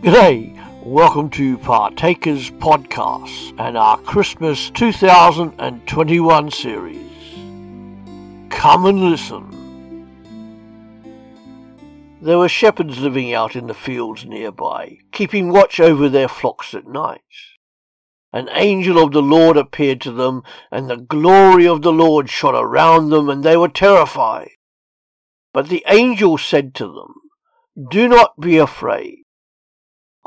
G'day, welcome to Partakers Podcast and our Christmas 2021 series. Come and listen. There were shepherds living out in the fields nearby, keeping watch over their flocks at night. An angel of the Lord appeared to them, and the glory of the Lord shone around them, and they were terrified. But the angel said to them, Do not be afraid.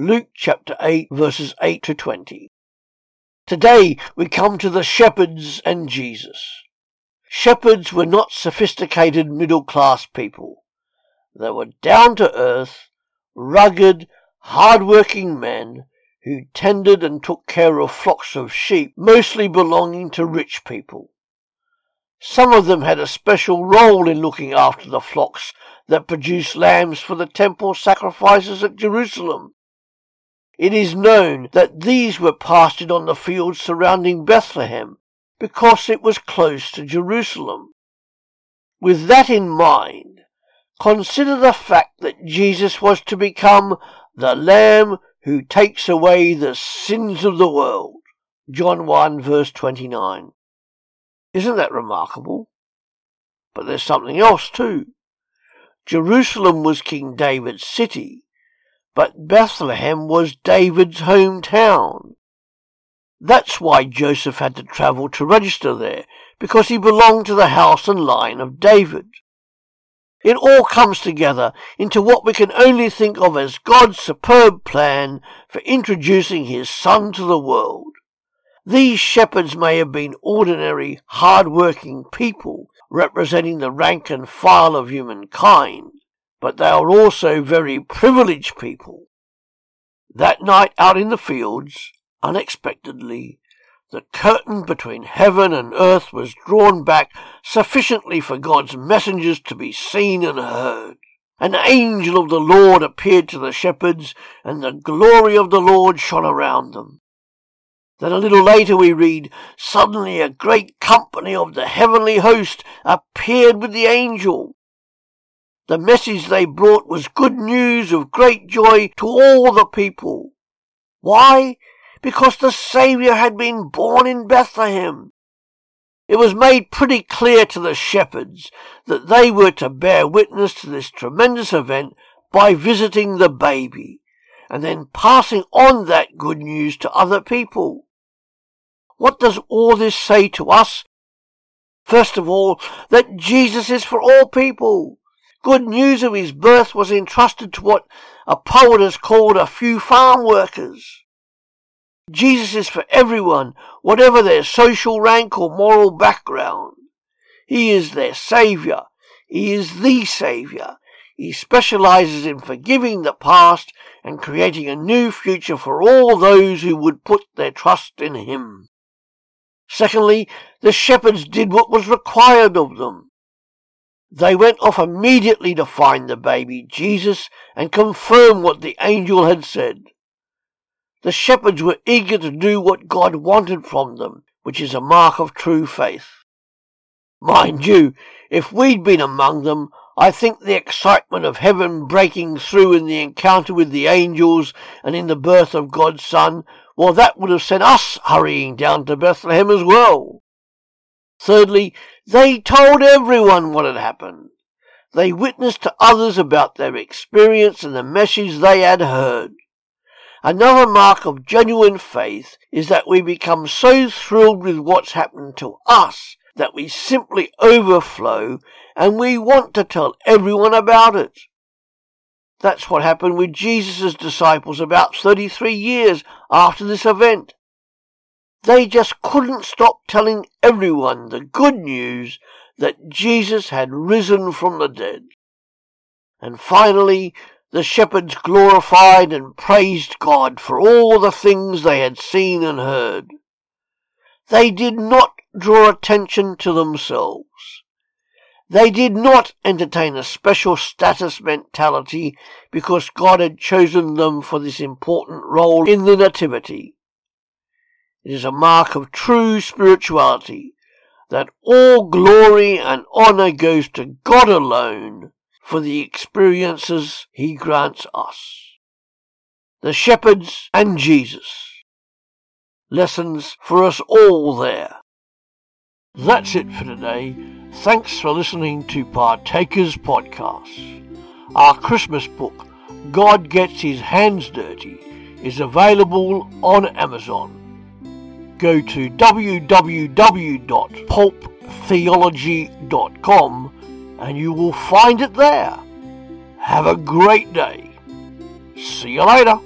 Luke chapter 8 verses 8 to 20. Today we come to the shepherds and Jesus. Shepherds were not sophisticated middle class people. They were down to earth, rugged, hard working men who tended and took care of flocks of sheep, mostly belonging to rich people. Some of them had a special role in looking after the flocks that produced lambs for the temple sacrifices at Jerusalem. It is known that these were pastured on the fields surrounding Bethlehem because it was close to Jerusalem. With that in mind, consider the fact that Jesus was to become the Lamb who takes away the sins of the world. John 1 verse 29. Isn't that remarkable? But there's something else too. Jerusalem was King David's city, but Bethlehem was David's hometown. That's why Joseph had to travel to register there, because he belonged to the house and line of David. It all comes together into what we can only think of as God's superb plan for introducing his son to the world. These shepherds may have been ordinary, hard-working people representing the rank and file of humankind, but they are also very privileged people. That night out in the fields, unexpectedly, the curtain between heaven and earth was drawn back sufficiently for God's messengers to be seen and heard. An angel of the Lord appeared to the shepherds, and the glory of the Lord shone around them. Then a little later we read, Suddenly a great company of the heavenly host appeared with the angel, the message they brought was good news of great joy to all the people. Why? Because the Saviour had been born in Bethlehem. It was made pretty clear to the shepherds that they were to bear witness to this tremendous event by visiting the baby and then passing on that good news to other people. What does all this say to us? First of all, that Jesus is for all people. Good news of his birth was entrusted to what a poet has called a few farm workers. Jesus is for everyone, whatever their social rank or moral background. He is their Saviour. He is the Saviour. He specializes in forgiving the past and creating a new future for all those who would put their trust in Him. Secondly, the shepherds did what was required of them. They went off immediately to find the baby Jesus and confirm what the angel had said. The shepherds were eager to do what God wanted from them, which is a mark of true faith. Mind you, if we'd been among them, I think the excitement of heaven breaking through in the encounter with the angels and in the birth of God's Son, well, that would have sent us hurrying down to Bethlehem as well. Thirdly, they told everyone what had happened. They witnessed to others about their experience and the message they had heard. Another mark of genuine faith is that we become so thrilled with what's happened to us that we simply overflow and we want to tell everyone about it. That's what happened with Jesus' disciples about 33 years after this event. They just couldn't stop telling everyone the good news that Jesus had risen from the dead. And finally, the shepherds glorified and praised God for all the things they had seen and heard. They did not draw attention to themselves. They did not entertain a special status mentality because God had chosen them for this important role in the Nativity. It is a mark of true spirituality that all glory and honor goes to God alone for the experiences he grants us. The shepherds and Jesus. Lessons for us all there. That's it for today. Thanks for listening to Partakers Podcast. Our Christmas book, God Gets His Hands Dirty, is available on Amazon. Go to www.pulptheology.com and you will find it there. Have a great day. See you later.